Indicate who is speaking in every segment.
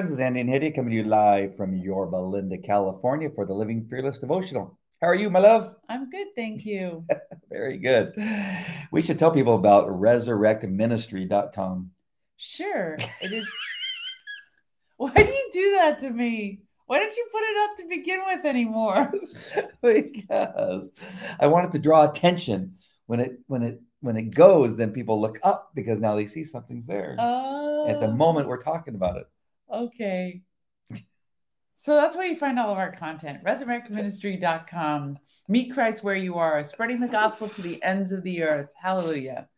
Speaker 1: friends. This is Andy and Hedy coming to you live from Yorba Linda, California for the Living Fearless Devotional. How are you, my love?
Speaker 2: I'm good, thank you.
Speaker 1: Very good. We should tell people about resurrectministry.com.
Speaker 2: Sure. It is. Why do you do that to me? Why don't you put it up to begin with anymore?
Speaker 1: because I wanted to draw attention when it when it when it goes, then people look up because now they see something's there.
Speaker 2: Oh.
Speaker 1: At the oh. moment we're talking about it.
Speaker 2: Okay. So that's where you find all of our content. Resurrectministry.com. Meet Christ where you are, spreading the gospel to the ends of the earth. Hallelujah.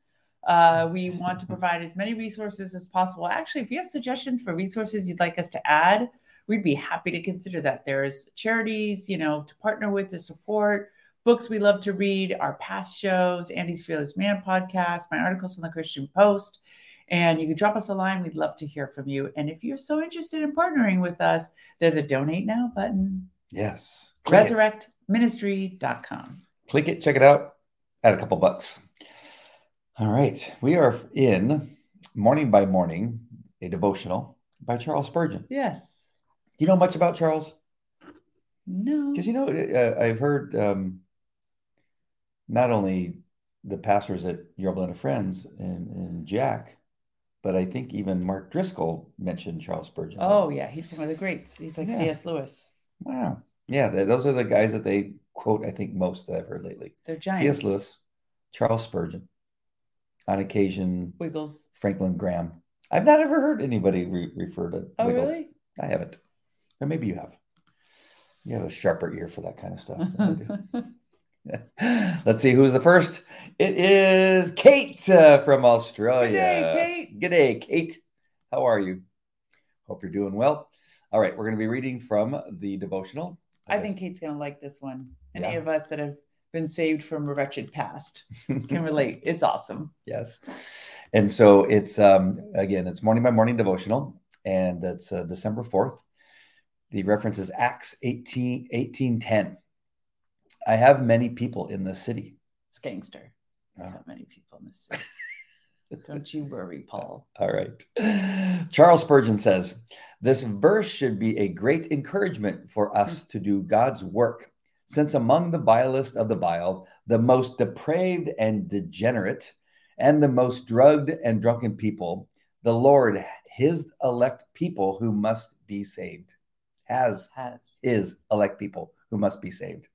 Speaker 2: Uh, we want to provide as many resources as possible. Actually, if you have suggestions for resources you'd like us to add, we'd be happy to consider that. There's charities, you know, to partner with to support, books we love to read, our past shows, Andy's Fearless Man podcast, my articles from the Christian Post. And you can drop us a line. We'd love to hear from you. And if you're so interested in partnering with us, there's a donate now button.
Speaker 1: Yes.
Speaker 2: Resurrectministry.com.
Speaker 1: Click it, check it out, add a couple bucks. All right. We are in Morning by Morning, a devotional by Charles Spurgeon.
Speaker 2: Yes.
Speaker 1: Do you know much about Charles?
Speaker 2: No.
Speaker 1: Because you know, uh, I've heard um, not only the pastors at Yorba Linda Friends and, and Jack, but I think even Mark Driscoll mentioned Charles Spurgeon.
Speaker 2: Oh yeah, he's one of the greats. He's like
Speaker 1: Yeah.
Speaker 2: C.S. Lewis.
Speaker 1: Wow. Yeah, those are the guys that they quote, I think, most that I've heard lately.
Speaker 2: They're giants.
Speaker 1: C.S. Lewis, Charles Spurgeon, on occasion,
Speaker 2: Wiggles.
Speaker 1: Franklin Graham. I've not ever heard anybody re- refer to
Speaker 2: Oh
Speaker 1: Wiggles.
Speaker 2: really?
Speaker 1: I haven't. Or maybe you have. You have a sharper ear for that kind of stuff. than I do. Let's see who's the first. It is Kate uh, from Australia.
Speaker 2: G'day, Kate.
Speaker 1: G'day, Kate. How are you? Hope you're doing well. All right, we're going to be reading from the devotional.
Speaker 2: I think Kate's gonna like this one. Any
Speaker 1: Yeah.
Speaker 2: of us that have been saved from a wretched past can relate. It's awesome.
Speaker 1: yes. And so it's um again, it's morning by morning devotional, and that's uh, December 4th. The reference is Acts 18, 18 I have many people in the city.
Speaker 2: It's gangster.
Speaker 1: Oh. Uh-huh.
Speaker 2: Not many people in this. city. Don't you worry, Paul.
Speaker 1: All right. Charles Spurgeon says, This verse should be a great encouragement for us hmm. to do God's work, since among the vilest of the vile, the most depraved and degenerate, and the most drugged and drunken people, the Lord, his elect people who must be saved, has
Speaker 2: Has.
Speaker 1: is elect people who must be saved.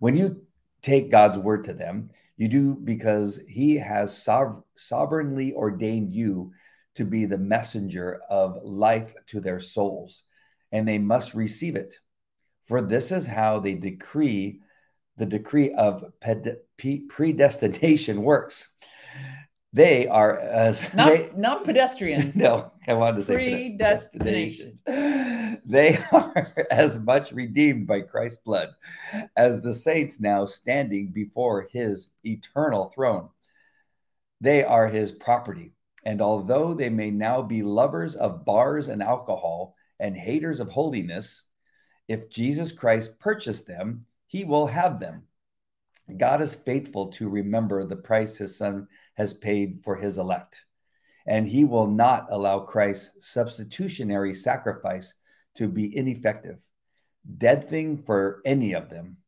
Speaker 1: When you take God's word to them, you do because he has sov- sovereignly ordained you to be the messenger of life to their souls, and they must receive it. For this is how they decree the decree of predestination works. They are as
Speaker 2: Not
Speaker 1: they-
Speaker 2: not pedestrians.
Speaker 1: no, I wanted to say
Speaker 2: Predestination.
Speaker 1: predestination. They are as much redeemed by Christ's blood as the saints now standing before his eternal throne. They are his property. And although they may now be lovers of bars and alcohol and haters of holiness, if Jesus Christ purchased them, he will have them. God is faithful to remember the price his son has paid for his elect and he will not allow Christ's substitutionary sacrifice to be ineffective. Dead thing for any of them.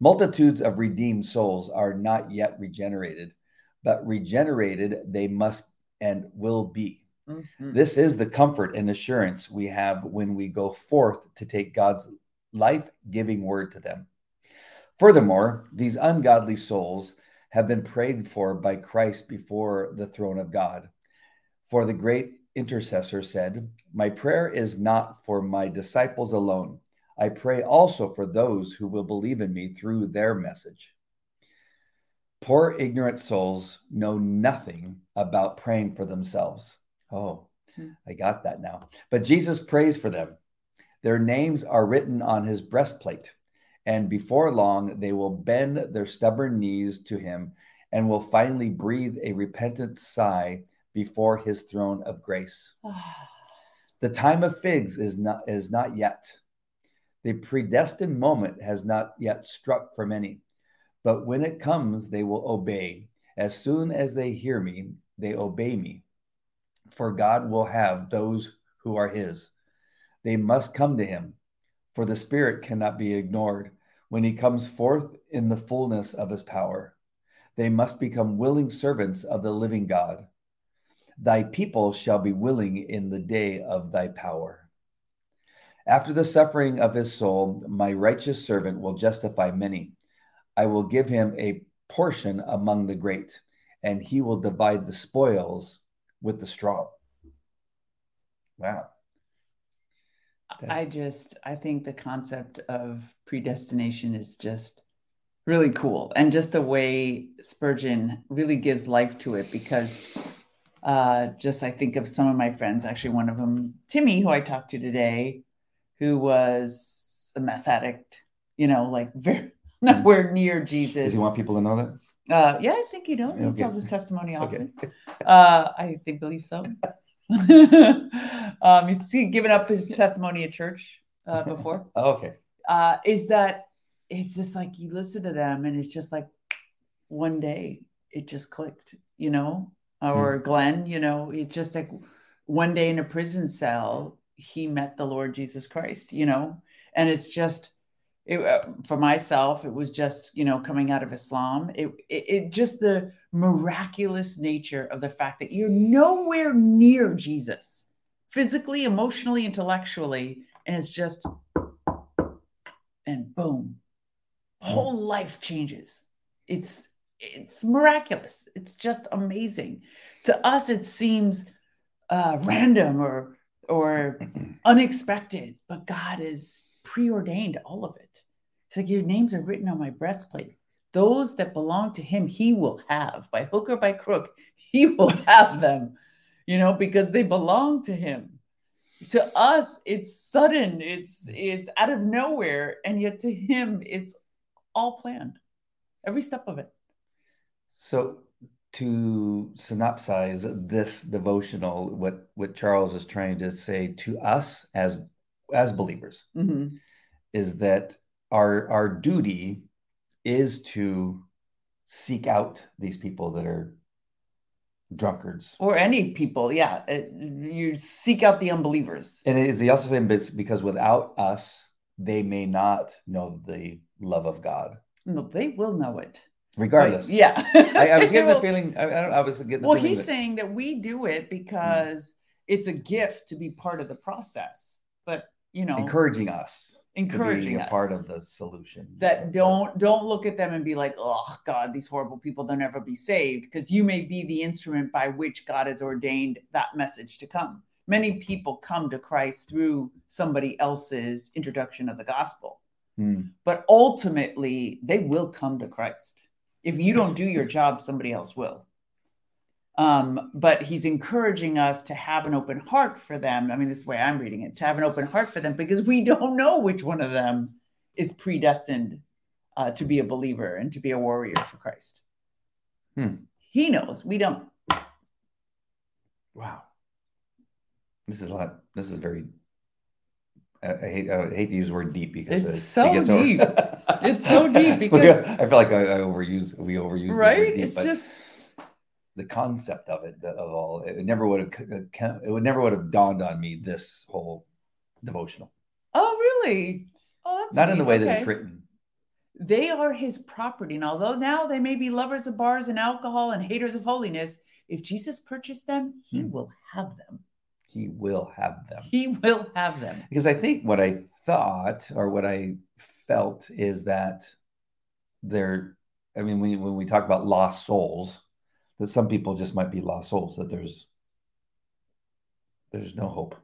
Speaker 1: Multitudes of redeemed souls are not yet regenerated, but regenerated they must and will be.
Speaker 2: Mhm.
Speaker 1: This is the comfort and assurance we have when we go forth to take God's life giving word to them. Furthermore, these ungodly souls have been prayed for by Christ before the throne of God. For the great intercessor said, My prayer is not for my disciples alone. I pray also for those who will believe in me through their message. Poor ignorant souls know nothing about praying for themselves. Oh,
Speaker 2: Hmm.
Speaker 1: I got that now. But Jesus prays for them. Their names are written on his breastplate, and before long they will bend their stubborn knees to him and will finally breathe a repentant sigh before his throne of grace. The time of figs is not is not yet. The predestined moment has not yet struck for many. But when it comes, they will obey. As soon as they hear me, they obey me. For God will have those who are his. They must come to him, for the Spirit cannot be ignored when he comes forth in the fullness of his power. They must become willing servants of the living God. Thy people shall be willing in the day of thy power. After the suffering of his soul, my righteous servant will justify many. I will give him a portion among the great, and he will divide the spoils with the strong. Wow.
Speaker 2: I just I think the concept of predestination is just really cool and just the way Spurgeon really gives life to it because uh just I think of some of my friends actually one of them Timmy who I talked to today who was a meth addict you know like very nowhere near Jesus
Speaker 1: Does he want people to know that?
Speaker 2: uh, yeah, I think he does. He
Speaker 1: Okay.
Speaker 2: tells his testimony often.
Speaker 1: Okay.
Speaker 2: Uh, I think believe so. um, he's he given up his testimony at church uh, before.
Speaker 1: Oh, okay.
Speaker 2: Uh, is that it's just like you listen to them and it's just like one day it just clicked, you know, or Glenn, you know, it's just like one day in a prison cell he met the Lord Jesus Christ, you know, and it's just it, uh, for myself it was just you know coming out of islam. It, it it just the miraculous nature of the fact that you're nowhere near jesus physically emotionally intellectually and it's just and boom whole life changes. It's it's miraculous it's just amazing to us it seems uh random or or unexpected but god has preordained all of it it's like your names are written on my breastplate. Those that belong to him, he will have by hook or by crook. He will have them, you know, because they belong to him. To us, it's sudden, it's it's out of nowhere, and yet to him, it's all planned, every step of it.
Speaker 1: So to synopsize this devotional, what what Charles is trying to say to us as as believers
Speaker 2: Mhm.
Speaker 1: is that our our duty is to seek out these people that are drunkards.
Speaker 2: Or any people, yeah. it- you seek out the unbelievers.
Speaker 1: And is he also saying because without us, they may not know the love of God,
Speaker 2: No, they will know it.
Speaker 1: Regardless.
Speaker 2: Yeah.
Speaker 1: I, I was getting the feeling. I, I don't. I was getting the
Speaker 2: well he's
Speaker 1: that-
Speaker 2: saying that we do it because it's a gift to be part of the process but you know
Speaker 1: encouraging us
Speaker 2: encouraging
Speaker 1: a
Speaker 2: us
Speaker 1: part of the solution.
Speaker 2: that don't don't look at them and be like oh god these horrible people they'll never be saved because you may be the instrument by which god has ordained that message to come many people come to christ through somebody else's introduction of the gospel
Speaker 1: Hmm.
Speaker 2: but ultimately they will come to christ if you don't do your job somebody else will um, but he's encouraging us to have an open heart for them i mean this is the way i'm reading it to have an open heart for them because we don't know which one of them is predestined uh, to be a believer and to be a warrior for christ
Speaker 1: Hmm.
Speaker 2: he knows we don't
Speaker 1: Wow. This is a lot. This is very. I, I hate. I hate to use the word deep because
Speaker 2: It's
Speaker 1: it-
Speaker 2: so
Speaker 1: it
Speaker 2: deep. It's so deep because-
Speaker 1: I feel like I, I overuse. We overuse the
Speaker 2: right
Speaker 1: deep,
Speaker 2: it's just
Speaker 1: the concept of it, of all, it never would have. It would never would have dawned on me. This whole devotional,
Speaker 2: oh really oh that's
Speaker 1: not in the way that it's written.
Speaker 2: they are his property. And although now they may be lovers of bars and alcohol and haters of holiness, if Jesus purchased them, he
Speaker 1: Hmm.
Speaker 2: will have them.
Speaker 1: He will have them.
Speaker 2: He will have them.
Speaker 1: because I think what I thought or what I felt is that there, I mean, when, when we talk about lost souls, that some people just might be lost souls, that there's there's no hope.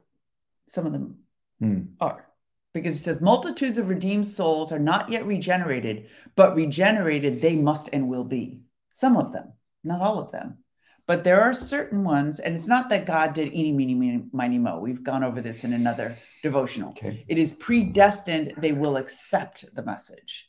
Speaker 2: Some of them
Speaker 1: Hmm.
Speaker 2: are. Because he says, multitudes of redeemed souls are not yet regenerated, but regenerated they must and will be. Some of them, not all of them. But there are certain ones, and it's not that God did eeny, meeny, meeny, miny, mo. We've gone over this in another devotional.
Speaker 1: Okay.
Speaker 2: it is predestined they will accept the message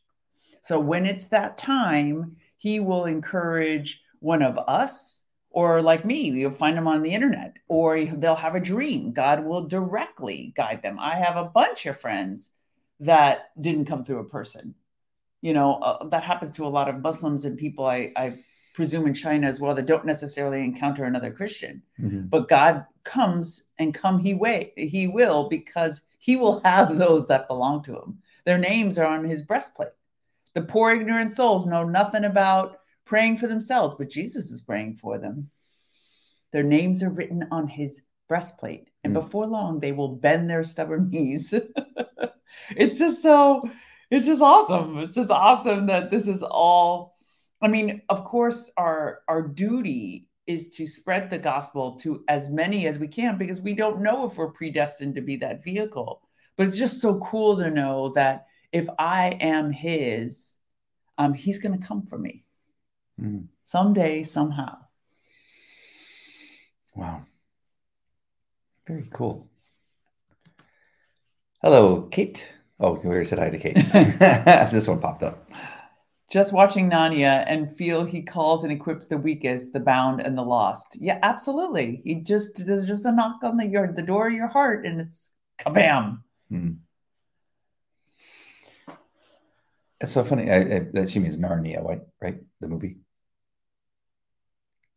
Speaker 2: so when it's that time he will encourage one of us or like me you'll find them on the internet or they'll have a dream god will directly guide them i have a bunch of friends that didn't come through a person you know uh, that happens to a lot of muslims and people i i presume in China as well, that don't necessarily encounter another Christian.
Speaker 1: Mhm.
Speaker 2: But God comes and come he way he will because he will have those that belong to him. Their names are on his breastplate. The poor ignorant souls know nothing about praying for themselves, but Jesus is praying for them. Their names are written on his breastplate, and
Speaker 1: Mm.
Speaker 2: before long they will bend their stubborn knees. it's just so it's just awesome. It's just awesome that this is all I mean, of course, our our duty is to spread the gospel to as many as we can because we don't know if we're predestined to be that vehicle. But it's just so cool to know that if I am his, um, he's going to come for me
Speaker 1: Mhm.
Speaker 2: someday, somehow.
Speaker 1: Wow. Very cool. Hello, Kate. Oh, we already said hi to Kate. this one popped up.
Speaker 2: Just watching Nanya and feel he calls and equips the weakest, the bound, and the lost. Yeah, absolutely. He just there's just a knock on the your the door of your heart, and it's kabam.
Speaker 1: It's so funny. I, I, that she means Narnia, right? Right? The movie.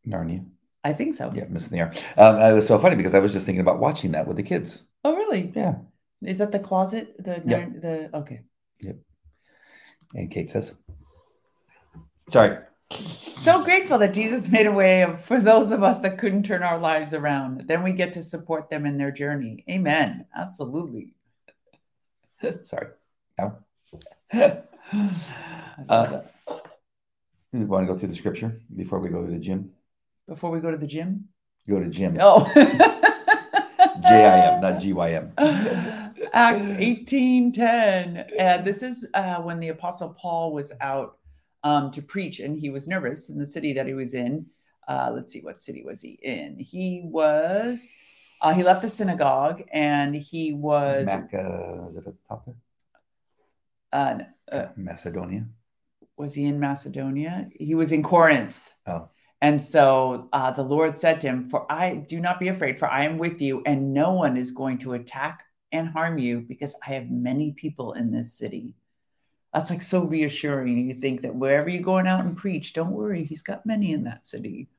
Speaker 1: Narnia.
Speaker 2: I think so.
Speaker 1: Yeah, missing the R. Um, it was so funny because I was just thinking about watching that with the kids.
Speaker 2: Oh, really?
Speaker 1: Yeah.
Speaker 2: Is that the closet? The
Speaker 1: Yeah.
Speaker 2: the okay. Yep.
Speaker 1: And Kate says, "Sorry,
Speaker 2: So grateful that Jesus made a way of, for those of us that couldn't turn our lives around. Then we get to support them in their journey. Amen. Absolutely.
Speaker 1: sorry." No. Uh. You want to go through the scripture before we go to the gym?
Speaker 2: Before we go to the gym.
Speaker 1: Go to gym.
Speaker 2: Oh.
Speaker 1: J I M, not G Y M.
Speaker 2: Acts 18:10. And this is uh, when the apostle Paul was out um, to preach and he was nervous in the city that he was in. Uh, let's see, what city was he in? He was, uh, he left the synagogue and he was,
Speaker 1: uh, is it at the top there?
Speaker 2: uh, uh,
Speaker 1: Macedonia.
Speaker 2: was he in Macedonia? He was in Corinth.
Speaker 1: Oh.
Speaker 2: And so uh, the Lord said to him, For I do not be afraid, for I am with you, and no one is going to attack and harm you because I have many people in this city. That's like so reassuring. You think that wherever you're going out and preach, don't worry, he's got many in that city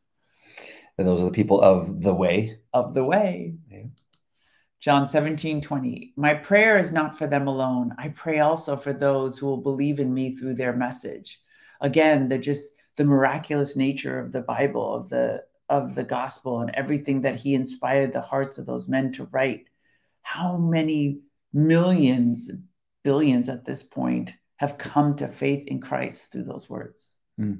Speaker 1: And those are the people of the way.
Speaker 2: of the way.
Speaker 1: Yeah.
Speaker 2: John 17, 20. My prayer is not for them alone. I pray also for those who will believe in me through their message. Again, the just the miraculous nature of the Bible, of the of the gospel and everything that he inspired the hearts of those men to write. How many millions, billions at this point have come to faith in Christ through those words?
Speaker 1: Hmm.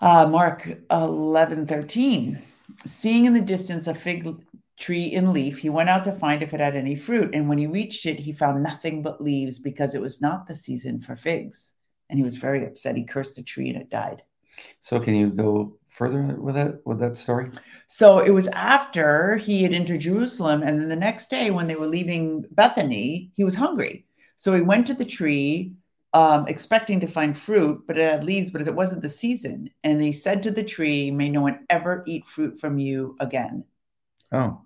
Speaker 2: Uh, Mark 11, 13. Seeing in the distance a fig tree in leaf, he went out to find if it had any fruit. And when he reached it, he found nothing but leaves because it was not the season for figs. And he was very upset. He cursed the tree and it died.
Speaker 1: So can you go further with that with that story?
Speaker 2: So it was after he had entered Jerusalem. And then the next day, when they were leaving Bethany, he was hungry. So he went to the tree, um, expecting to find fruit, but it had leaves, but it wasn't the season. And he said to the tree, May no one ever eat fruit from you again,
Speaker 1: Oh.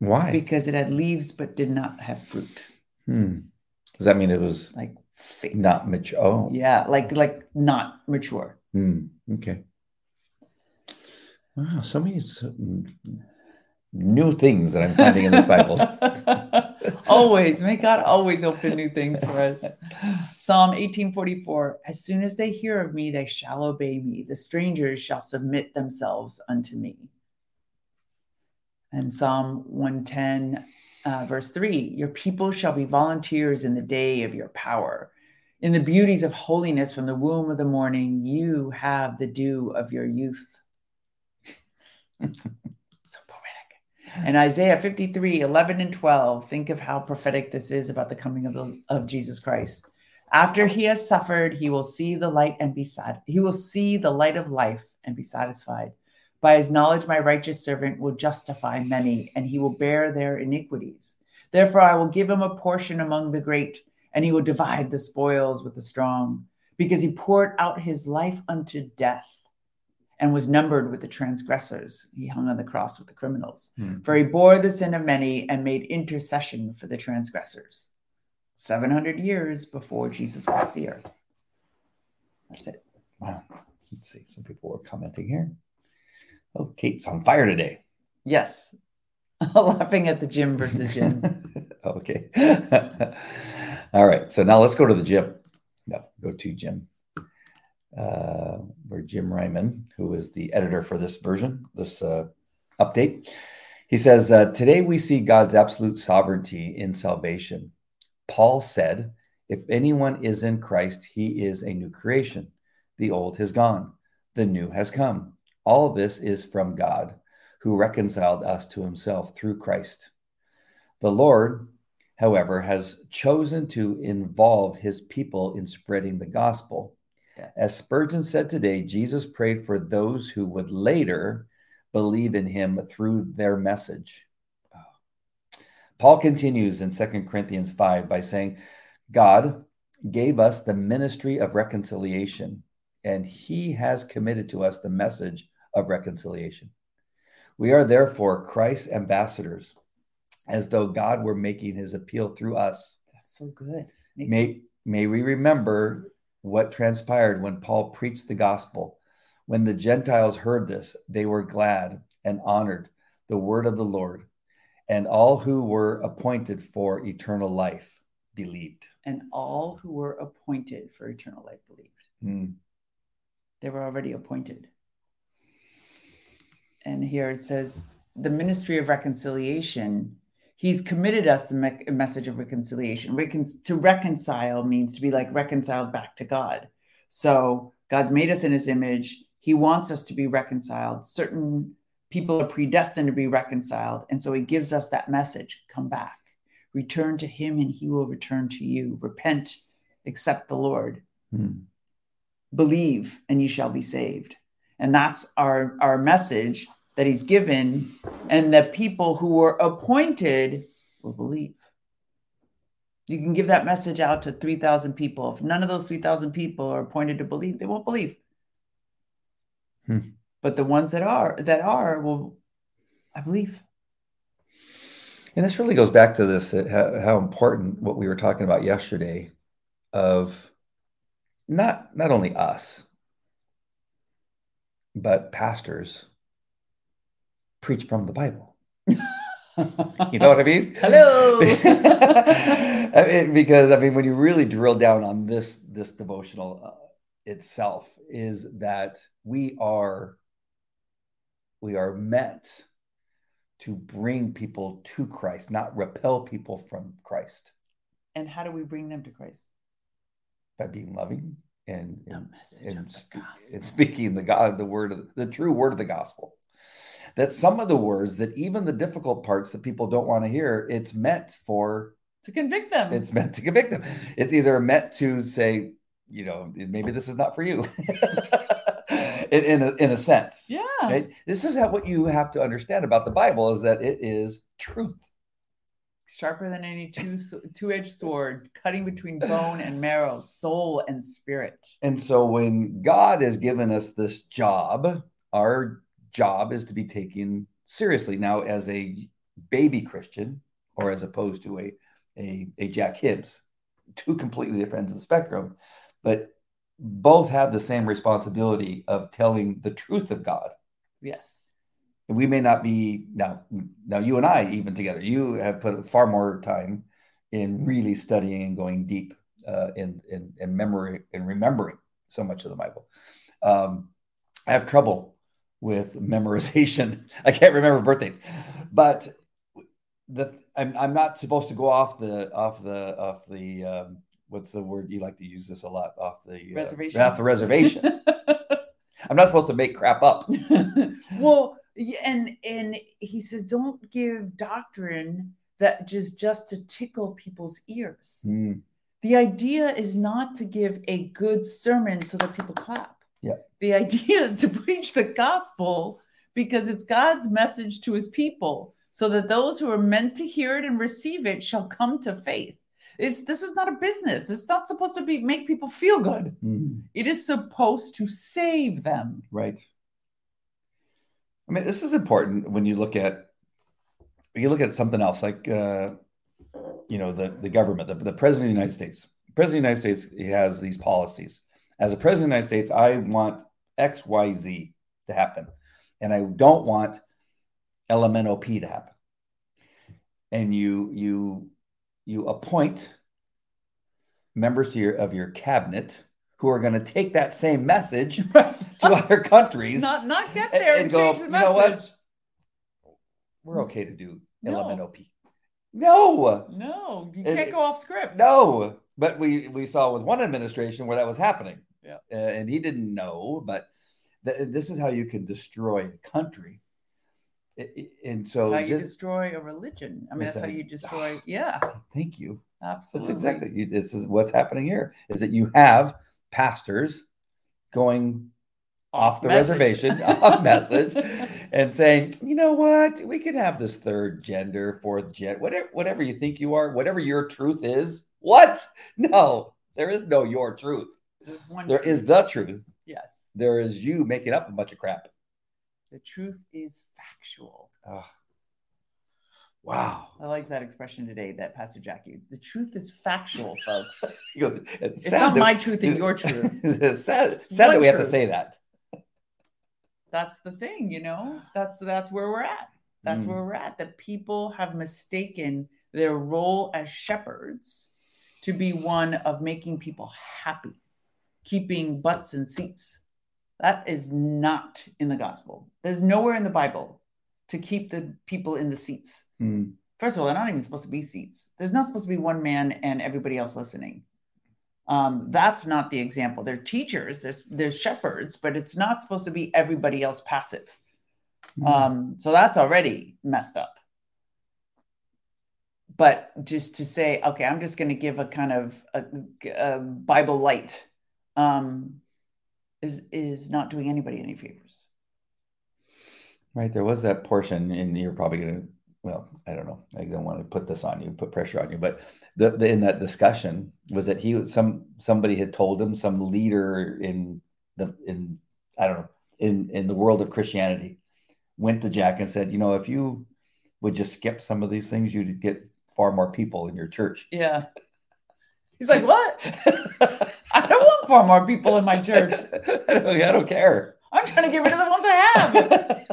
Speaker 1: Why?
Speaker 2: because it had leaves but did not have fruit.
Speaker 1: Hmm. Does that mean it was
Speaker 2: Like fake.
Speaker 1: not mature? Oh.
Speaker 2: Yeah, like like not mature.
Speaker 1: Hmm. Okay. Wow, so many new things that I'm finding in this Bible.
Speaker 2: always, may God always open new things for us. Psalm 1844 As soon as they hear of me, they shall obey me. The strangers shall submit themselves unto me. And Psalm 110, uh, verse 3 Your people shall be volunteers in the day of your power. In the beauties of holiness from the womb of the morning, you have the dew of your youth. And Isaiah 53, 11 and 12, think of how prophetic this is about the coming of, the, of Jesus Christ. After he has suffered, he will see the light and be sad. He will see the light of life and be satisfied. By his knowledge, my righteous servant will justify many, and he will bear their iniquities. Therefore, I will give him a portion among the great, and he will divide the spoils with the strong, because he poured out his life unto death and was numbered with the transgressors. He hung on the cross with the criminals.
Speaker 1: Hmm.
Speaker 2: For he bore the sin of many and made intercession for the transgressors. 700 years before Jesus walked the earth. That's it.
Speaker 1: Wow. Let's see. Some people were commenting here. Oh, Kate's on fire today.
Speaker 2: Yes. Laughing at the gym versus gym.
Speaker 1: okay. All right. So now let's go to the gym. No, go to Jim. Uh, where Jim Reimann, who is the editor for this version, this uh, update, he says, uh, Today we see God's absolute sovereignty in salvation. Paul said, If anyone is in Christ, he is a new creation. The old has gone, the new has come. All this is from God, who reconciled us to himself through Christ. The Lord, however, has chosen to involve his people in spreading the gospel. As Spurgeon said today, Jesus prayed for those who would later believe in him through their message. Paul continues in 2 Corinthians 5 by saying, God gave us the ministry of reconciliation, and he has committed to us the message of reconciliation. We are therefore Christ's ambassadors, as though God were making his appeal through us.
Speaker 2: That's so good.
Speaker 1: May, may we remember what transpired when Paul preached the gospel. When the Gentiles heard this, they were glad and honored the word of the Lord, and all who were appointed for eternal life believed.
Speaker 2: And all who were appointed for eternal life believed.
Speaker 1: Hmm.
Speaker 2: They were already appointed. And here it says, the ministry of reconciliation. He's committed us the me- message of reconciliation. Recon- to reconcile means to be like reconciled back to God. So God's made us in his image. He wants us to be reconciled. Certain people are predestined to be reconciled. And so he gives us that message come back, return to him, and he will return to you. Repent, accept the Lord,
Speaker 1: Hmm.
Speaker 2: believe, and you shall be saved. And that's our, our message that he's given, and the people who were appointed will believe. You can give that message out to 3,000 people. If none of those 3,000 people are appointed to believe, they won't believe.
Speaker 1: Hmm.
Speaker 2: But the ones that are that are will, I believe.
Speaker 1: And this really goes back to this uh, how, how important what we were talking about yesterday of not not only us but pastors preach from the Bible. You know what I mean?
Speaker 2: Hello.
Speaker 1: I mean, because I mean, when you really drill down on this this devotional uh, itself, is that we are we are meant to bring people to Christ, not repel people from Christ
Speaker 2: and how do we bring them to Christ?
Speaker 1: by being loving and
Speaker 2: The
Speaker 1: and,
Speaker 2: message
Speaker 1: and,
Speaker 2: of the
Speaker 1: spe-
Speaker 2: gospel.
Speaker 1: and speaking the God, the word of the true word of the gospel. That some of the words that even the difficult parts that people don't want to hear, it's meant for
Speaker 2: To convict them.
Speaker 1: it's meant to convict them. It's either meant to say, you know, maybe this is not for you. in, in, a, in a sense.
Speaker 2: yeah.
Speaker 1: Right? This is how, what you have to understand about the Bible is that it is truth.
Speaker 2: Sharper than any two two edged sword, cutting between bone and marrow, soul and spirit.
Speaker 1: And so when God has given us this job, our job is to be taken seriously. Now, as a baby Christian, or as opposed to a, a, a Jack Hibbs, two completely different ends of the spectrum, but both have the same responsibility of telling the truth of God.
Speaker 2: Yes.
Speaker 1: And we may not be now, now you and I even together, you have put far more time in really studying and going deep uh, in, in, in memory and remembering so much of the Bible. Um, I have trouble with memorization. I can't remember birthdays, but the I'm, I'm not supposed to go off the off the off the um, what's the word you like to use this a lot off the uh,
Speaker 2: Reservation.
Speaker 1: off the reservation. I'm not supposed to make crap up.
Speaker 2: well, and and he says, don't give doctrine that just just to tickle people's ears.
Speaker 1: Mm,
Speaker 2: The idea is not to give a good sermon so that people clap.
Speaker 1: Yeah.
Speaker 2: The idea is to preach the gospel because it's God's message to his people so that those who are meant to hear it and receive it shall come to faith. It's, this is not a business. It's not supposed to be make people feel good.
Speaker 1: mm.
Speaker 2: It is supposed to save them.
Speaker 1: Right. I mean, this is important when you look at when you look at something else like uh, you know the the government, the, the president of the United States. The president of the United States he has these policies, As a president of the United States, I want X, Y, Z to happen. And I don't want LMNOP to happen. And you you you appoint members to your, of your cabinet who are going to take that same message to other countries.
Speaker 2: Not not get there and,
Speaker 1: and
Speaker 2: change
Speaker 1: go,
Speaker 2: the
Speaker 1: "You know what? We're okay to do
Speaker 2: No.
Speaker 1: LMNOP. No,
Speaker 2: No, you can't go off script.
Speaker 1: no. But we we saw with one administration where that was happening.
Speaker 2: Yeah.
Speaker 1: Uh, and he didn't know, but th- this is how you can destroy a country. I- I- and so
Speaker 2: That's how you
Speaker 1: just
Speaker 2: destroy a religion. I mean, that's how you destroy. Yeah,
Speaker 1: thank you.
Speaker 2: Absolutely.
Speaker 1: That's exactly this is what's happening here is that you have pastors going off the
Speaker 2: message.
Speaker 1: reservation, off message, and saying, you know what, we can have this third gender, fourth gen, whatever, whatever you think you are, whatever your truth is. What? No, there is no your truth.
Speaker 2: There's one
Speaker 1: There
Speaker 2: truth.
Speaker 1: is the truth.
Speaker 2: Yes.
Speaker 1: There is you making up a bunch of crap.
Speaker 2: The truth is factual.
Speaker 1: Oh, wow.
Speaker 2: I like that expression today that Pastor Jack used. The truth is factual, folks.
Speaker 1: Goes,
Speaker 2: It's
Speaker 1: sad
Speaker 2: not
Speaker 1: that-
Speaker 2: my truth and your truth.
Speaker 1: it's sad, sad that we have to say that.
Speaker 2: That's the thing, you know. That's that's where we're at. That's
Speaker 1: Mm.
Speaker 2: where we're at. That people have mistaken their role as shepherds to be one of making people happy, keeping butts in seats. That is not in the gospel. There's nowhere in the Bible to keep the people in the seats.
Speaker 1: Mm.
Speaker 2: First of all, they're not even supposed to be seats. There's not supposed to be one man and everybody else listening. Um, that's not the example. They're teachers, there's there's shepherds, but it's not supposed to be everybody else passive.
Speaker 1: Mm.
Speaker 2: Um, so that's already messed up. But just to say, okay, I'm just going to give a kind of a, a Bible light, um, is is not doing anybody any favors.
Speaker 1: Right. There was that portion, and you're probably going to, well, I don't know. I don't want to put this on you, put pressure on you, but the, the in that discussion was that he was some somebody had told him some leader in the in I don't know in in the world of Christianity went to Jack and said, you know, if you would just skip some of these things, you'd get far more people in your church.
Speaker 2: Yeah. He's like, what? I don't want far more people in my church.
Speaker 1: I don't, I don't care.
Speaker 2: I'm trying to get rid of the ones I have.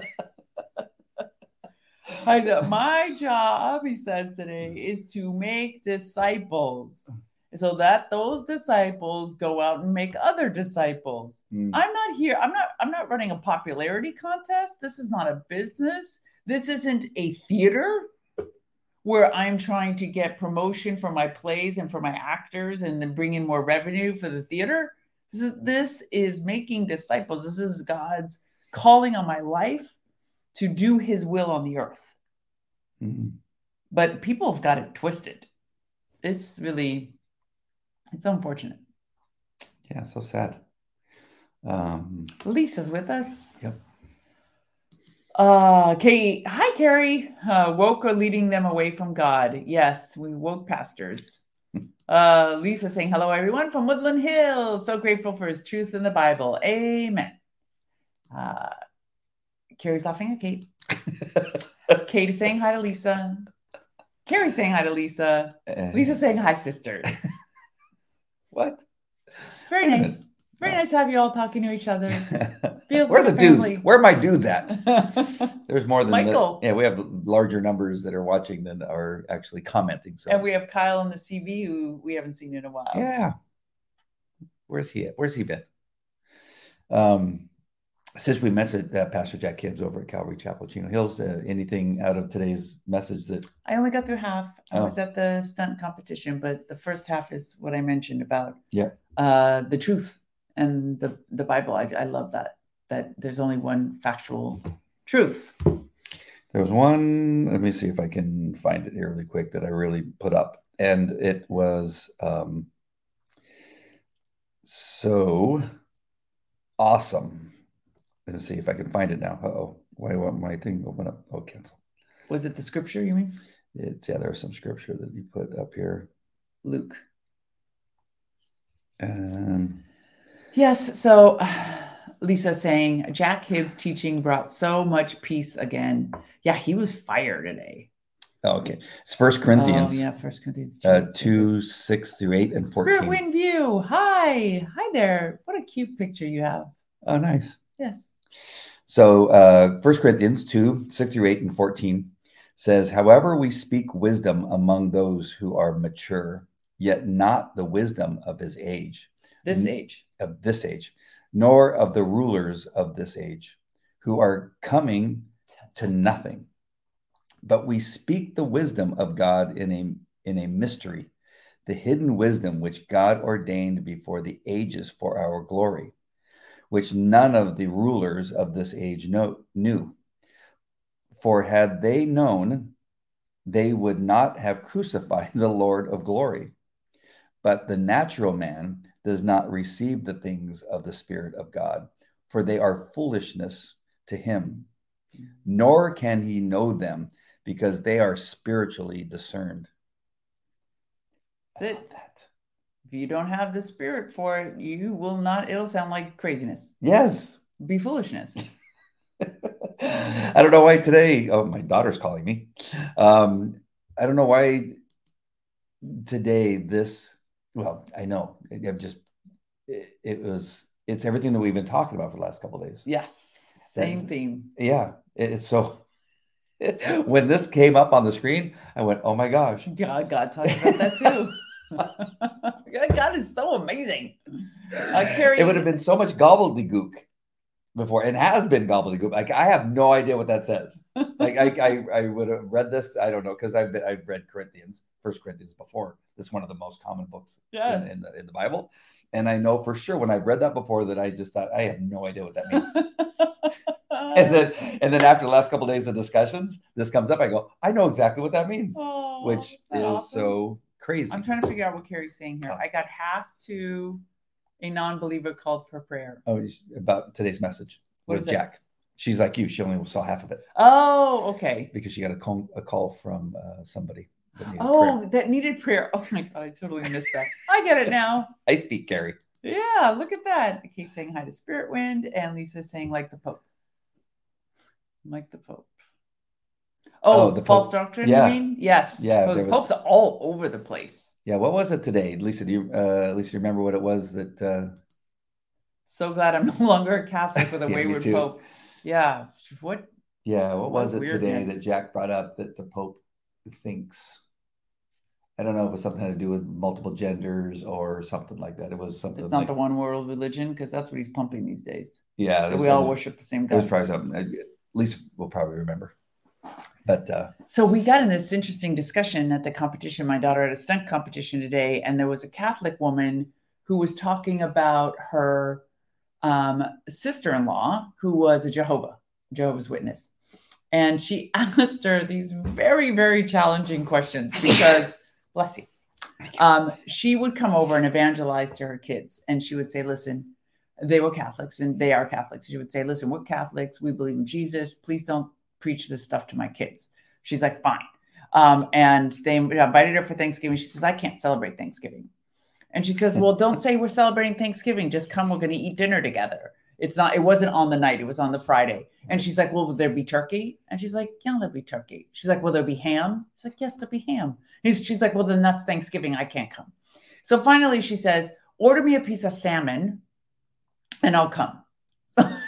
Speaker 2: I know. My job, he says today, is to make disciples so that those disciples go out and make other disciples.
Speaker 1: Mm.
Speaker 2: I'm not here. I'm not I'm not running a popularity contest. This is not a business. This isn't a theater where I'm trying to get promotion for my plays and for my actors and then bring in more revenue for the theater. This is this is making disciples. This is God's calling on my life to do his will on the earth.
Speaker 1: Mm.
Speaker 2: But people have got it twisted. It's really it's unfortunate.
Speaker 1: Yeah, so sad. Um,
Speaker 2: Lisa's with us.
Speaker 1: Yep.
Speaker 2: Uh, Kate, hi, Carrie. Uh, woke are leading them away from God. Yes, we woke pastors. Uh, Lisa saying hello, everyone from Woodland Hills. So grateful for his truth in the Bible. Amen. Uh, Carrie's laughing at Kate. Kate is saying hi to Lisa. Carrie saying hi to Lisa.
Speaker 1: eh,
Speaker 2: Lisa saying hi, sisters.
Speaker 1: what?
Speaker 2: Very nice. Very nice to have you all talking to each other. Feels
Speaker 1: Where are the
Speaker 2: like a
Speaker 1: dudes? Where are my dudes at? There's more than the-
Speaker 2: Michael.
Speaker 1: yeah, we have larger numbers that are watching than are actually commenting. So
Speaker 2: And we have Kyle on the CV who we haven't seen in a while.
Speaker 1: yeah. Where's he at? Where's he been? Um, since we mentioned uh, Pastor Jack Hibbs over at Calvary Chapel, Chino Hills, uh, anything out of today's message that
Speaker 2: I only got through half. I
Speaker 1: Oh.
Speaker 2: was at the stunt competition, but the first half is what I mentioned about
Speaker 1: Yeah.
Speaker 2: uh, the truth and the the Bible. I, I love that that there's only one factual truth.
Speaker 1: There was one, let me see if I can find it here really quick that I really put up. And it was um, so awesome. Let me see if I can find it now. oh. Why won't my thing open up? Oh, cancel.
Speaker 2: Was it the scripture you mean?
Speaker 1: It's, yeah, there's some scripture that you put up here.
Speaker 2: Luke.
Speaker 1: Um,
Speaker 2: Yes. So Lisa saying Jack Hibbs' teaching brought so much peace again. Yeah, he was fire today.
Speaker 1: Oh, okay. It's First Corinthians
Speaker 2: Oh, yeah, First Corinthians 2.
Speaker 1: uh, 2, 6 through 8 and 14.
Speaker 2: Spirit Wind View. Hi. Hi there. What a cute picture you have.
Speaker 1: Oh, nice.
Speaker 2: Yes.
Speaker 1: So uh, 1 Corinthians 2, 6 through 8 and 14 says, However, we speak wisdom among those who are mature, yet not the wisdom of his age,
Speaker 2: This age.
Speaker 1: of this age, nor of the rulers of this age, who are coming to nothing. But we speak the wisdom of God in a in a mystery, the hidden wisdom which God ordained before the ages for our glory, which none of the rulers of this age know, knew. For had they known, they would not have crucified the Lord of glory. But the natural man does not receive the things of the Spirit of God, for they are foolishness to him, nor can he know them because they are spiritually discerned.
Speaker 2: That's it. That. If you don't have the spirit for it, you will not, it'll sound like craziness.
Speaker 1: Yes.
Speaker 2: Be foolishness.
Speaker 1: I don't know why today. Oh, my daughter's calling me. Um, I don't know why today this. Well, I know. I'm just. It, it was. It's everything that we've been talking about for the last couple of days.
Speaker 2: Yes. Same theme.
Speaker 1: Yeah, it, it's so. when this came up on the screen, I went, "Oh my gosh!"
Speaker 2: God, God talks about that too. God is so amazing. Uh, Carrie,
Speaker 1: It would have been so much gobbledygook before, and has been gobbledygook. Like I have no idea what that says. Like I, I, I would have read this. I don't know because I've been, I've read Corinthians, First Corinthians before. It's one of the most common books
Speaker 2: Yes.
Speaker 1: in, in, the, in the Bible, and I know for sure when I've read that before that I just thought I have no idea what that means. and then and then after the last couple of days of discussions, this comes up. I go, I know exactly what that means,
Speaker 2: Oh,
Speaker 1: which is
Speaker 2: awesome?
Speaker 1: so crazy.
Speaker 2: I'm trying to figure out what Carrie's saying here.
Speaker 1: Oh.
Speaker 2: I got half to a non-believer called for prayer.
Speaker 1: Oh, about today's message
Speaker 2: What
Speaker 1: with? Jack. She's like you. She only saw half of it
Speaker 2: Oh, okay.
Speaker 1: because she got a call, a call from uh, somebody. That
Speaker 2: Oh,
Speaker 1: prayer.
Speaker 2: that needed prayer. Oh my god, I totally missed that. I get it now.
Speaker 1: I speak, Gary.
Speaker 2: Yeah, look at that. Kate saying hi to Spirit Wind, and Lisa saying like the Pope. Like the Pope. Oh,
Speaker 1: Oh, the
Speaker 2: false
Speaker 1: Pope.
Speaker 2: doctrine,
Speaker 1: Yeah.
Speaker 2: you mean? Yes.
Speaker 1: Yeah,
Speaker 2: Oh,
Speaker 1: there
Speaker 2: the
Speaker 1: was-
Speaker 2: Pope's all over the place.
Speaker 1: Yeah, what was it today, Lisa? Do you, uh, Lisa, you remember what it was that? Uh,
Speaker 2: So glad I'm no longer a Catholic with a
Speaker 1: Yeah,
Speaker 2: wayward. Pope. Yeah. What?
Speaker 1: yeah, what
Speaker 2: What
Speaker 1: was it today that Jack brought up that the Pope thinks? I don't know if it was something to do with multiple genders or something like that. It was something.
Speaker 2: It's not
Speaker 1: like,
Speaker 2: the one world religion because that's what he's pumping these days.
Speaker 1: Yeah,
Speaker 2: That
Speaker 1: it was,
Speaker 2: we all worship the same
Speaker 1: It was
Speaker 2: God.
Speaker 1: probably something. uh, Lisa will probably remember. But uh,
Speaker 2: So we got in this interesting discussion at the competition. My daughter had a stunt competition today, and there was a Catholic woman who was talking about her um, sister-in-law who was a Jehovah, Jehovah's Witness, and she asked her these very, very challenging questions because, bless you, um, she would come over and evangelize to her kids, and she would say, "Listen." They were Catholics and they are Catholics. She would say, Listen, we're Catholics. We believe in Jesus. Please don't preach this stuff to my kids. She's like, fine. Um, and they invited her for Thanksgiving. She says, I can't celebrate Thanksgiving. And she says, Well, don't say we're celebrating Thanksgiving. Just come. We're going to eat dinner together. It's not, it wasn't on the night, it was on the Friday. And she's like, Well, will there be turkey? And she's like, Yeah, there'll be turkey. She's like, Will there be ham? She's like, Yes, there'll be ham. He's, she's like, Well, then that's Thanksgiving. I can't come. So finally, she says, Order me a piece of salmon and I'll come. So,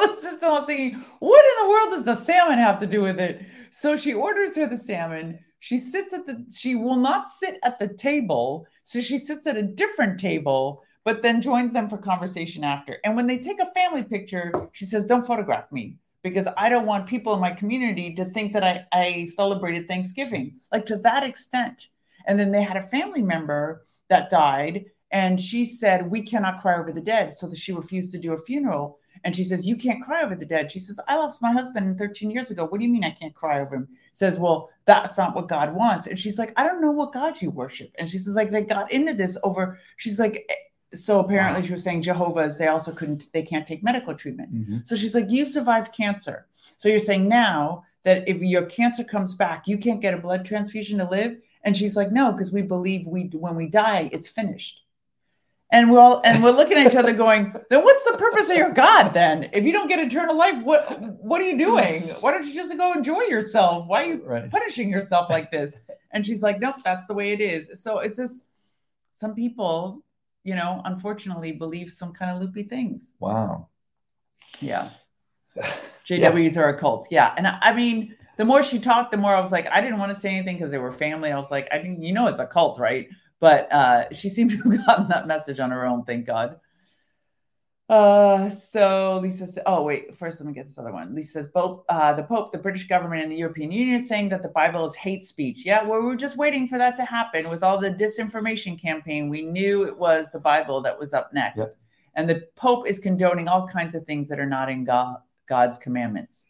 Speaker 2: the sister was thinking, what in the world does the salmon have to do with it? So she orders her the salmon. She sits at the, she will not sit at the table. So she sits at a different table, but then joins them for conversation after. And when they take a family picture, she says, don't photograph me because I don't want people in my community to think that I, I celebrated Thanksgiving, like to that extent. And then they had a family member that died and she said we cannot cry over the dead so that she refused to do a funeral and she says you can't cry over the dead she says i lost my husband 13 years ago what do you mean i can't cry over him says well that's not what god wants and she's like i don't know what god you worship and she says like they got into this over she's like eh, so apparently she was saying jehovah's they also couldn't they can't take medical treatment
Speaker 1: mhm.
Speaker 2: so she's like, You survived cancer. So you're saying now that if your cancer comes back, you can't get a blood transfusion to live? And she's like, No, because we believe we when we die, it's finished. And we're all and we're looking at each other going, then what's the purpose of your God then? If you don't get eternal life, what what are you doing? Why don't you just go enjoy yourself? Why are you
Speaker 1: Right.
Speaker 2: punishing yourself like this? And she's like, Nope, that's the way it is. So it's just some people, you know, unfortunately believe some kind of loopy things.
Speaker 1: Wow.
Speaker 2: Yeah. JWs are a cult. Yeah. And I, I mean, the more she talked, the more I was like, I didn't want to say anything because they were family. I was like, I didn't, you know, it's a cult, right? But uh, she seemed to have gotten that message on her own, thank God. Uh, so Lisa said, oh, wait, first let me get this other one. Lisa says, Pope, uh, the Pope, the British government, and the European Union is saying that the Bible is hate speech. Yeah, well, we're just waiting for that to happen with all the disinformation campaign. We knew it was the Bible that was up next.
Speaker 1: Yep.
Speaker 2: And the Pope is condoning all kinds of things that are not in God, God's commandments.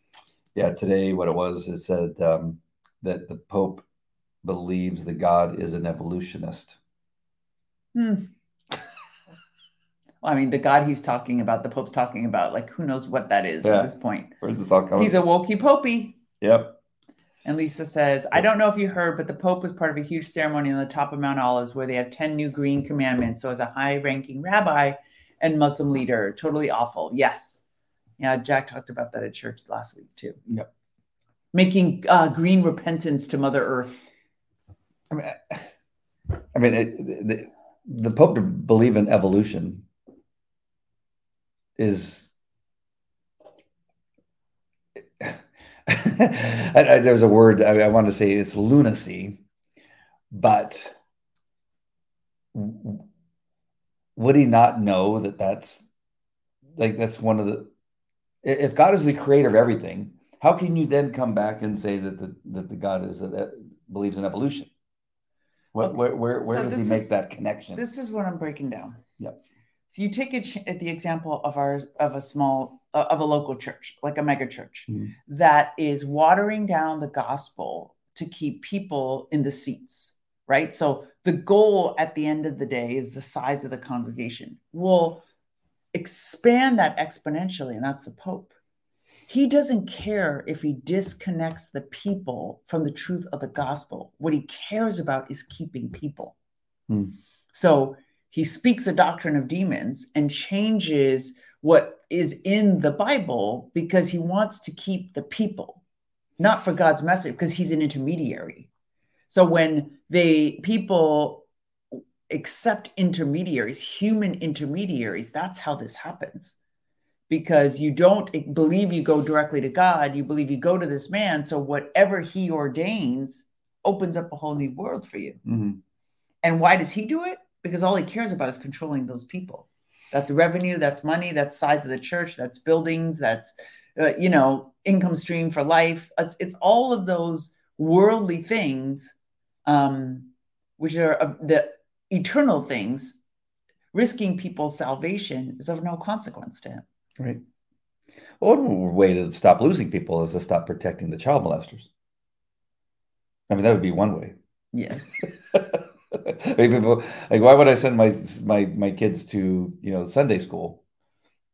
Speaker 1: Yeah, today what it was it said um, that the Pope believes that God is an evolutionist.
Speaker 2: Hmm. Well, I mean, the God he's talking about, the Pope's talking about, like, who knows what that is
Speaker 1: Yeah.
Speaker 2: at this point?
Speaker 1: Where's this all coming?
Speaker 2: He's a wokey popey.
Speaker 1: yep.
Speaker 2: And Lisa says, I don't know if you heard, but the Pope was part of a huge ceremony on the top of Mount Olives where they have 10 new green commandments. So, as a high ranking rabbi and Muslim leader, totally awful. Yes. Yeah, Jack talked about that at church last week too.
Speaker 1: Yep.
Speaker 2: Making uh, green repentance to Mother Earth.
Speaker 1: I mean, I mean, it, the, the Pope to believe in evolution is. I, I, there's a word I, I want to say it's lunacy, but would he not know that that's like that's one of the if God is the creator of everything, how can you then come back and say that the that the God is that believes in evolution? What,
Speaker 2: Okay.
Speaker 1: where where, where
Speaker 2: So
Speaker 1: does he make
Speaker 2: is-
Speaker 1: that connection?
Speaker 2: This is what I'm breaking down.
Speaker 1: Yep.
Speaker 2: So you take ch- the example of our of a small uh, of a local church, like a mega church,
Speaker 1: Mhm.
Speaker 2: that is watering down the gospel to keep people in the seats, right? So the goal at the end of the day is the size of the congregation. We'll expand that exponentially, and that's the Pope. He doesn't care if he disconnects the people from the truth of the gospel. What he cares about is keeping people.
Speaker 1: Hmm.
Speaker 2: So he speaks a doctrine of demons and changes what is in the Bible because he wants to keep the people, not for God's message, because he's an intermediary. So when the people accept intermediaries, human intermediaries, that's how this happens. Because you don't believe you go directly to God, you believe you go to this man. So whatever he ordains opens up a whole new world for you.
Speaker 1: Mhm.
Speaker 2: And why does he do it? Because all he cares about is controlling those people. That's revenue, that's money, that's size of the church, that's buildings, that's uh, you know income stream for life. It's, it's all of those worldly things, um, which are uh, the eternal things. Risking people's salvation is of no consequence to him.
Speaker 1: Right. Well, one way to stop losing people is to stop protecting the child molesters. I mean, that would be one way.
Speaker 2: Yes.
Speaker 1: I mean, people, like, why would I send my my my kids to you know Sunday school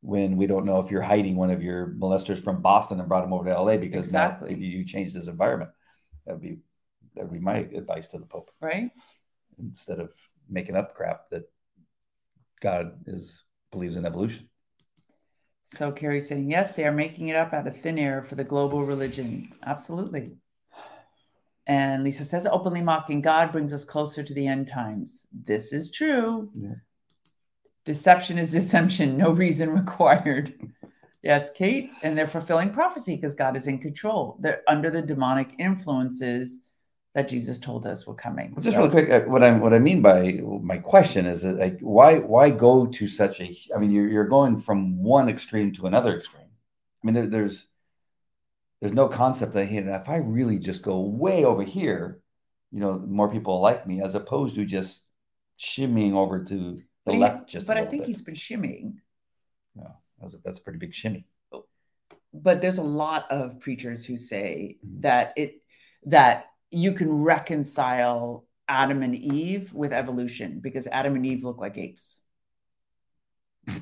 Speaker 1: when we don't know if you're hiding one of your molesters from Boston and brought him over to LA because
Speaker 2: Exactly.
Speaker 1: now you, you changed his environment, that would be that would be my advice to the Pope
Speaker 2: right?
Speaker 1: instead of making up crap that God is believes in evolution.
Speaker 2: So Carrie's saying, yes, they are making it up out of thin air for the global religion. Absolutely. And Lisa says, openly mocking God brings us closer to the end times. This is true.
Speaker 1: Yeah.
Speaker 2: Deception is deception, no reason required. Yes, Kate, and they're fulfilling prophecy because God is in control. They're under the demonic influences that Jesus told us were coming.
Speaker 1: Well, Just
Speaker 2: So-
Speaker 1: real quick, uh, what I what I mean by my question is that, like why why go to such a? I mean, you're you're going from one extreme to another extreme. I mean, there, there's there's no concept that hey, if I really just go way over here, you know, more people like me, as opposed to just shimmying over to the
Speaker 2: he-
Speaker 1: left. Just,
Speaker 2: but I think
Speaker 1: bit.
Speaker 2: he's been shimmying.
Speaker 1: Yeah, that's a, that's a pretty big shimmy.
Speaker 2: but there's a lot of preachers who say
Speaker 1: Mhm.
Speaker 2: that it that you can reconcile Adam and Eve with evolution because Adam and Eve look like apes.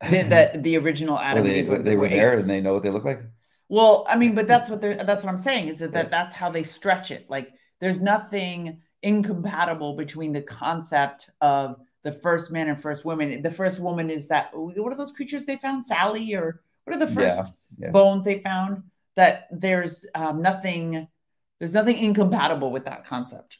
Speaker 2: That the original Adam
Speaker 1: Well,
Speaker 2: and
Speaker 1: they
Speaker 2: Eve were,
Speaker 1: they were
Speaker 2: were
Speaker 1: there and they know what they look like.
Speaker 2: Well, I mean, but that's what they're that's what I'm saying is that, that that's how they stretch it. Like there's nothing incompatible between the concept of the first man and first woman. The first woman is that what are those creatures they found? Sally or what are the first
Speaker 1: Yeah, yeah.
Speaker 2: bones they found? That there's um, nothing, there's nothing incompatible with that concept.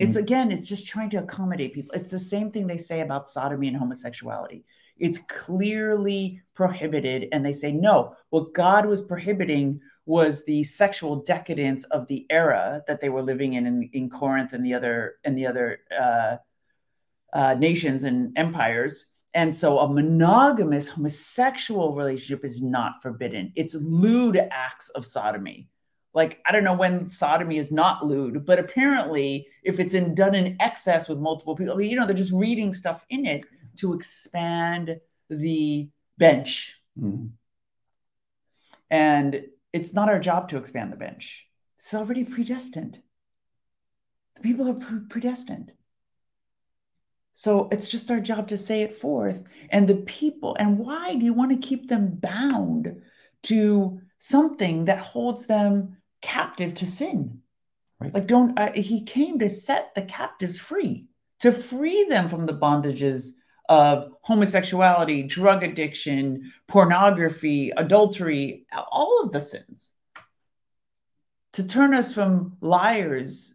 Speaker 2: It's again, it's just trying to accommodate people. It's the same thing they say about sodomy and homosexuality. It's clearly prohibited, and they say no. What God was prohibiting was the sexual decadence of the era that they were living in in, in Corinth and the other and the other uh, uh, nations and empires. And so a monogamous homosexual relationship is not forbidden. It's lewd acts of sodomy. Like, I don't know when sodomy is not lewd, but apparently, if it's in, done in excess with multiple people, I mean, you know, they're just reading stuff in it to expand the bench.
Speaker 1: Mhm.
Speaker 2: And it's not our job to expand the bench. It's already predestined. The people are pre- predestined. So it's just our job to say it forth. And the people, and why do you want to keep them bound to something that holds them captive to sin?
Speaker 1: Right.
Speaker 2: Like, don't, uh, he came to set the captives free, to free them from the bondages of homosexuality, drug addiction, pornography, adultery, all of the sins. To turn us from liars,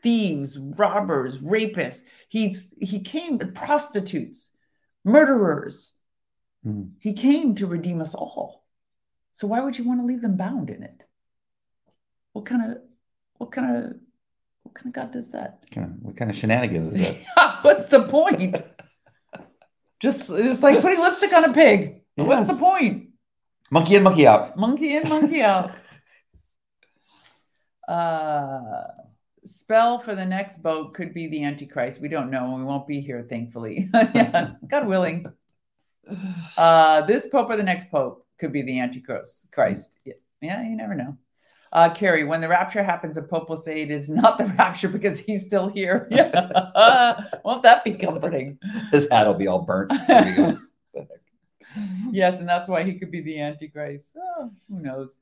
Speaker 2: thieves, robbers, rapists. He's he came to prostitutes, murderers.
Speaker 1: Mhm.
Speaker 2: He came to redeem us all. So why would you want to leave them bound in it? What kind of what kind of what kind of God does that?
Speaker 1: Kind of, what kind of shenanigans is that?
Speaker 2: What's the point? Just it's like putting lipstick on a pig. What's the point?
Speaker 1: monkey in, monkey out.
Speaker 2: Monkey in, monkey out. Uh, spell for the next boat could be the Antichrist. We don't know. and We won't be here, thankfully. yeah, God willing. Uh, this pope or the next pope could be the Antichrist. Christ. Yeah, yeah, you never know. Uh, Carrie, when the rapture happens, a pope will say it is not the rapture because he's still here. Yeah. Won't that be comforting?
Speaker 1: His hat will be all burnt. There you go.
Speaker 2: yes, and that's why he could be the Antichrist. Oh, who knows?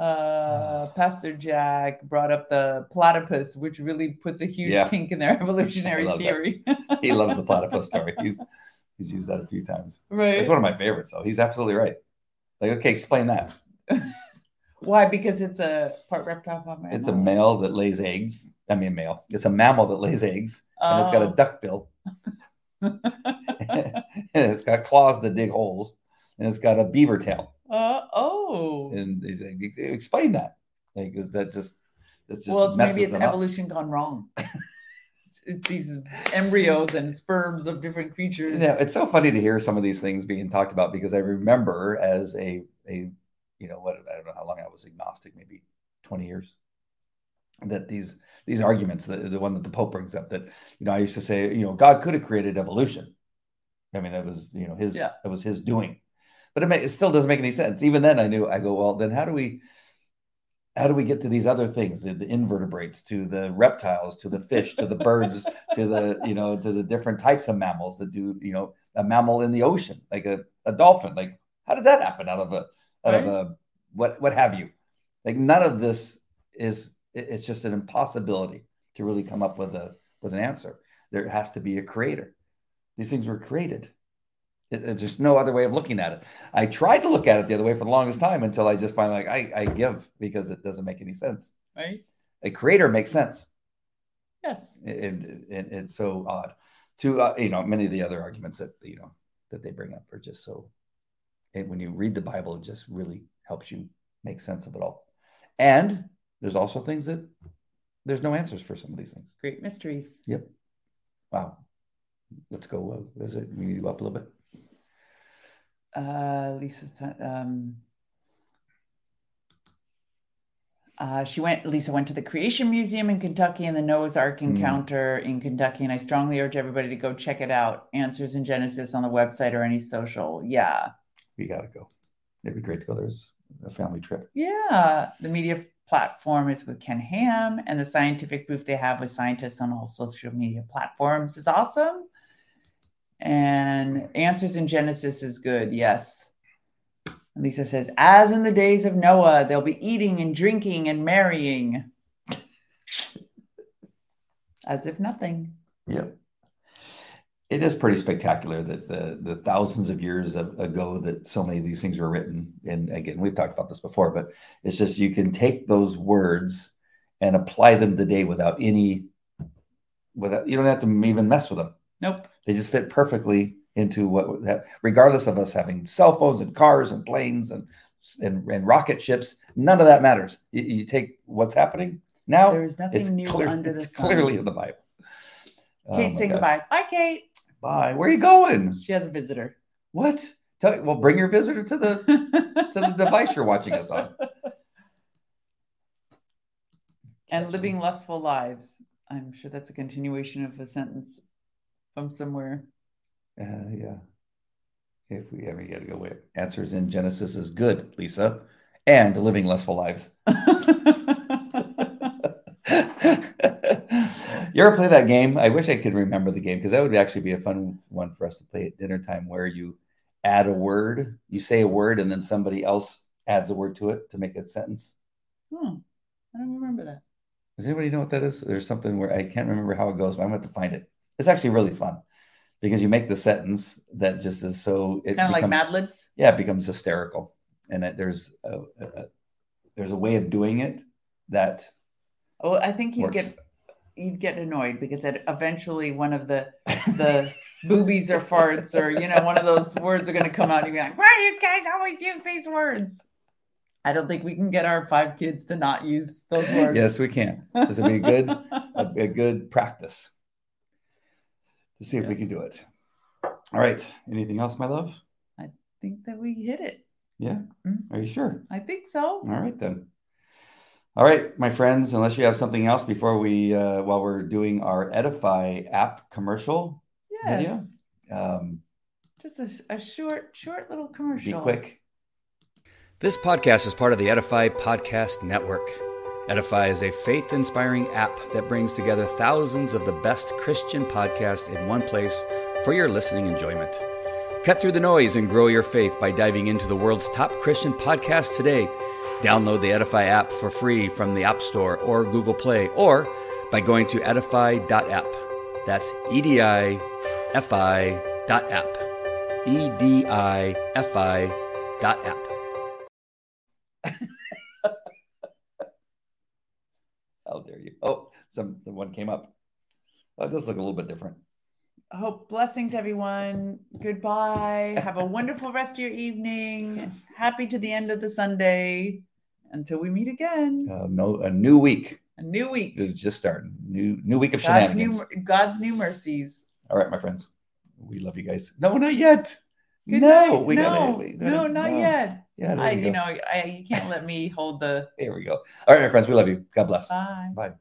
Speaker 2: Uh, Pastor Jack brought up the platypus, which really puts a huge
Speaker 1: Yeah.
Speaker 2: kink in their evolutionary theory.
Speaker 1: he loves the platypus story. He's he's used that a few times.
Speaker 2: right?
Speaker 1: It's one of my favorites, though. He's absolutely right. Like, okay, explain that.
Speaker 2: Why? Because it's a part reptile, part mammal.
Speaker 1: It's a male that lays eggs. I mean, male. It's a mammal that lays eggs, and it's got a
Speaker 2: Oh.
Speaker 1: duck bill, it's got claws to dig holes, and it's got a beaver tail.
Speaker 2: Uh, oh.
Speaker 1: And he's like, explain that. Like, is that just that's just
Speaker 2: well, it's, maybe it's
Speaker 1: them up.
Speaker 2: evolution gone wrong. it's, it's these embryos and sperms of different creatures.
Speaker 1: Yeah, it's so funny to hear some of these things being talked about because I remember as a a you know what I don't know how long I was agnostic, maybe twenty years. That these these arguments, the the one that the Pope brings up, that you know I used to say, you know, God could have created evolution. I mean, that was you know his
Speaker 2: Yeah.
Speaker 1: that was his doing, but it, ma- it still doesn't make any sense. Even then, I knew I go, well, then how do we how do we get to these other things, the, the invertebrates, to the reptiles, to the fish, to the birds, to the you know to the different types of mammals that do you know a mammal in the ocean like a, a dolphin like how did that happen out of a out of a what what have you. Like none of this is it's just an impossibility to really come up with a with an answer. There has to be a creator. These things were created. It's just no other way of looking at it. I tried to look at it the other way for the longest time until i just finally like i, I give because it doesn't make any sense.
Speaker 2: Right?
Speaker 1: a creator makes sense.
Speaker 2: Yes.
Speaker 1: it, it, it- it's so odd. To uh, you know many of the other arguments that you know that they bring up are just so and when you read the bible it just really helps you make sense of it all and there's also things that there's no answers for some of these things
Speaker 2: Great mysteries. Yep.
Speaker 1: Wow let's go uh, is it we need to go up a little bit
Speaker 2: uh, Lisa's t- um, uh, she went. Lisa went to the Creation Museum in Kentucky and the Noah's Ark
Speaker 1: Mm.
Speaker 2: Encounter in Kentucky, and I strongly urge everybody to go check it out. Answers in Genesis on the website or any social. Yeah,
Speaker 1: we gotta go it'd be great to go there's a family trip
Speaker 2: yeah. The media platform is with Ken Ham, and the scientific booth they have with scientists on all social media platforms is awesome. And Answers in Genesis is good. Yes. Lisa says, as in the days of Noah, they'll be eating and drinking and marrying. As if nothing.
Speaker 1: Yep. It is pretty spectacular that the the thousands of years of, ago that so many of these things were written. And again, we've talked about this before, but it's just you can take those words and apply them today without any without you don't have to even mess with them.
Speaker 2: Nope.
Speaker 1: They just fit perfectly into what regardless of us having cell phones and cars and planes and and, and rocket ships, none of that matters. You, you take what's happening now.
Speaker 2: There is nothing new
Speaker 1: clear,
Speaker 2: under the sun.
Speaker 1: clearly in the Bible.
Speaker 2: Kate,
Speaker 1: Oh
Speaker 2: say
Speaker 1: gosh.
Speaker 2: goodbye. Bye, Kate.
Speaker 1: Bye. Where are you going?
Speaker 2: She has a visitor.
Speaker 1: What? Tell, well, bring your visitor to the to the device you're watching us on.
Speaker 2: and living lustful lives. I'm sure that's a continuation of a sentence from somewhere.
Speaker 1: Uh, yeah. If we ever get to go with answers in Genesis is good, Lisa, and living lustful lives. you ever play that game? I wish I could remember the game because that would actually be a fun one for us to play at dinner time where you add a word, you say a word, and then somebody else adds a word to it to make a sentence.
Speaker 2: Hmm, I don't remember that.
Speaker 1: Does anybody know what that is? There's something where I can't remember how it goes, but I'm going to have to find it. It's actually really fun because you make the sentence that just is so
Speaker 2: Kind of like Mad Libs.
Speaker 1: yeah, it becomes hysterical, and it, there's a, a, a- there's a way of doing it that
Speaker 2: Oh, I think
Speaker 1: Works.
Speaker 2: get you'd get annoyed because that eventually one of the the boobies or farts or you know one of those words are going to come out and you'd be like, why do you guys always use these words? I don't think we can get our five kids to not use those words.
Speaker 1: yes, we can. This would be a good a, a good practice to see if we can do it. All right. Anything else, my love?
Speaker 2: I think that we hit it.
Speaker 1: Yeah.
Speaker 2: Mhm.
Speaker 1: Are you sure?
Speaker 2: I think so.
Speaker 1: All right then. All right, my friends. Unless you have something else before we, uh, while we're doing our Edify app commercial,
Speaker 2: Yes.
Speaker 1: Video? um,
Speaker 2: Just a, a short, short little commercial.
Speaker 1: be quick. This podcast is part of the Edify Podcast Network. Edify is a faith inspiring app that brings together thousands of the best Christian podcasts in one place for your listening enjoyment. Cut through the noise and grow your faith by diving into the world's top Christian podcast today. Download the Edify app for free from the App Store or Google Play, or by going to edify.app. That's E D I F I dot app. E D I F I dot app. How dare you? Oh, some someone came up. Oh, it does look a little bit different.
Speaker 2: Hope blessings, everyone. Goodbye. Have a wonderful rest of your evening. Happy to the end of the Sunday. Until we meet again.
Speaker 1: Uh, no, a new week
Speaker 2: A new week.
Speaker 1: is just starting. New new week of
Speaker 2: God's new,
Speaker 1: shenanigans.
Speaker 2: God's new mercies.
Speaker 1: All right, my friends, we love you guys. No, not yet.
Speaker 2: Good
Speaker 1: no,
Speaker 2: night.
Speaker 1: we
Speaker 2: no,
Speaker 1: gotta, we gotta-
Speaker 2: no, not yet.
Speaker 1: Yeah,
Speaker 2: I, you know, I, you can't let me hold the
Speaker 1: There we go. All right, my friends, we love you. God bless.
Speaker 2: bye.
Speaker 1: Bye.